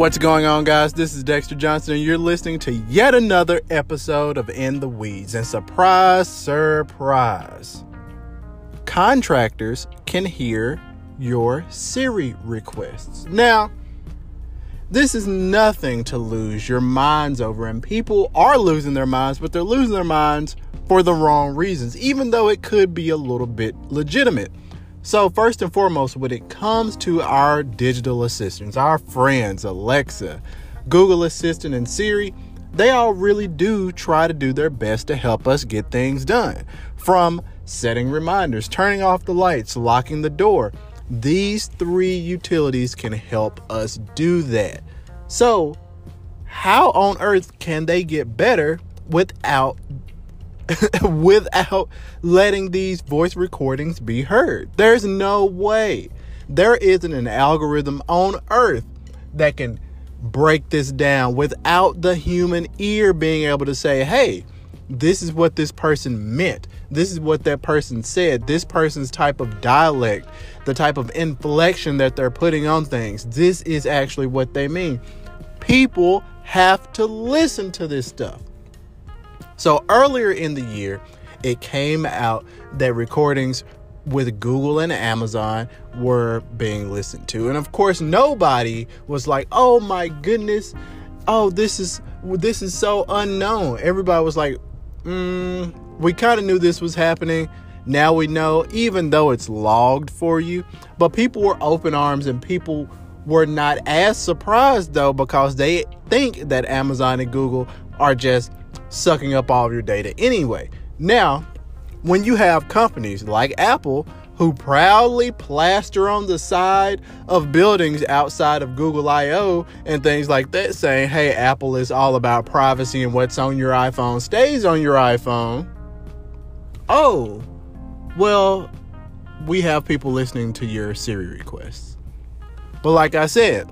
What's going on, guys? This is Dexter Johnson, and you're listening to yet another episode of In the Weeds. And surprise, surprise, contractors can hear your Siri requests. Now, this is nothing to lose your minds over, and people are losing their minds, but they're losing their minds for the wrong reasons, even though it could be a little bit legitimate. So, first and foremost, when it comes to our digital assistants, our friends, Alexa, Google Assistant, and Siri, they all really do try to do their best to help us get things done. From setting reminders, turning off the lights, locking the door, these three utilities can help us do that. So, how on earth can they get better without without letting these voice recordings be heard. There's no way. There isn't an algorithm on earth that can break this down without the human ear being able to say, hey, this is what this person meant. This is what that person said. This person's type of dialect, the type of inflection that they're putting on things. This is actually what they mean. People have to listen to this stuff. So earlier in the year, it came out that recordings with Google and Amazon were being listened to. And of course, nobody was like, "Oh my goodness. Oh, this is this is so unknown." Everybody was like, mm, "We kind of knew this was happening. Now we know even though it's logged for you." But people were open arms and people were not as surprised though because they think that Amazon and Google are just sucking up all of your data anyway. Now, when you have companies like Apple who proudly plaster on the side of buildings outside of Google I/O and things like that saying, "Hey, Apple is all about privacy and what's on your iPhone stays on your iPhone." Oh, well, we have people listening to your Siri requests. But like I said,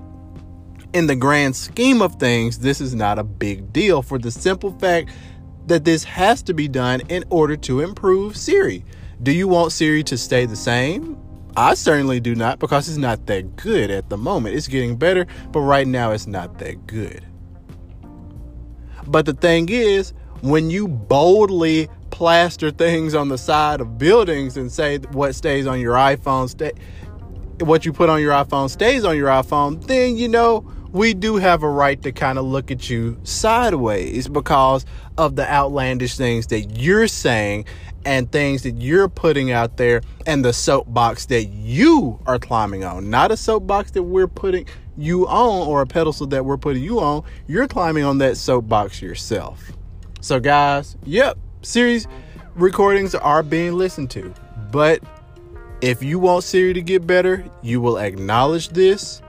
in the grand scheme of things, this is not a big deal for the simple fact that this has to be done in order to improve Siri. Do you want Siri to stay the same? I certainly do not because it's not that good at the moment. It's getting better, but right now it's not that good. But the thing is, when you boldly plaster things on the side of buildings and say what stays on your iPhone stay what you put on your iPhone stays on your iPhone, then you know we do have a right to kind of look at you sideways because of the outlandish things that you're saying and things that you're putting out there and the soapbox that you are climbing on. Not a soapbox that we're putting you on or a pedestal that we're putting you on. You're climbing on that soapbox yourself. So, guys, yep, Siri's recordings are being listened to. But if you want Siri to get better, you will acknowledge this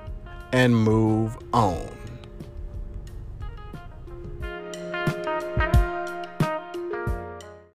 and move on.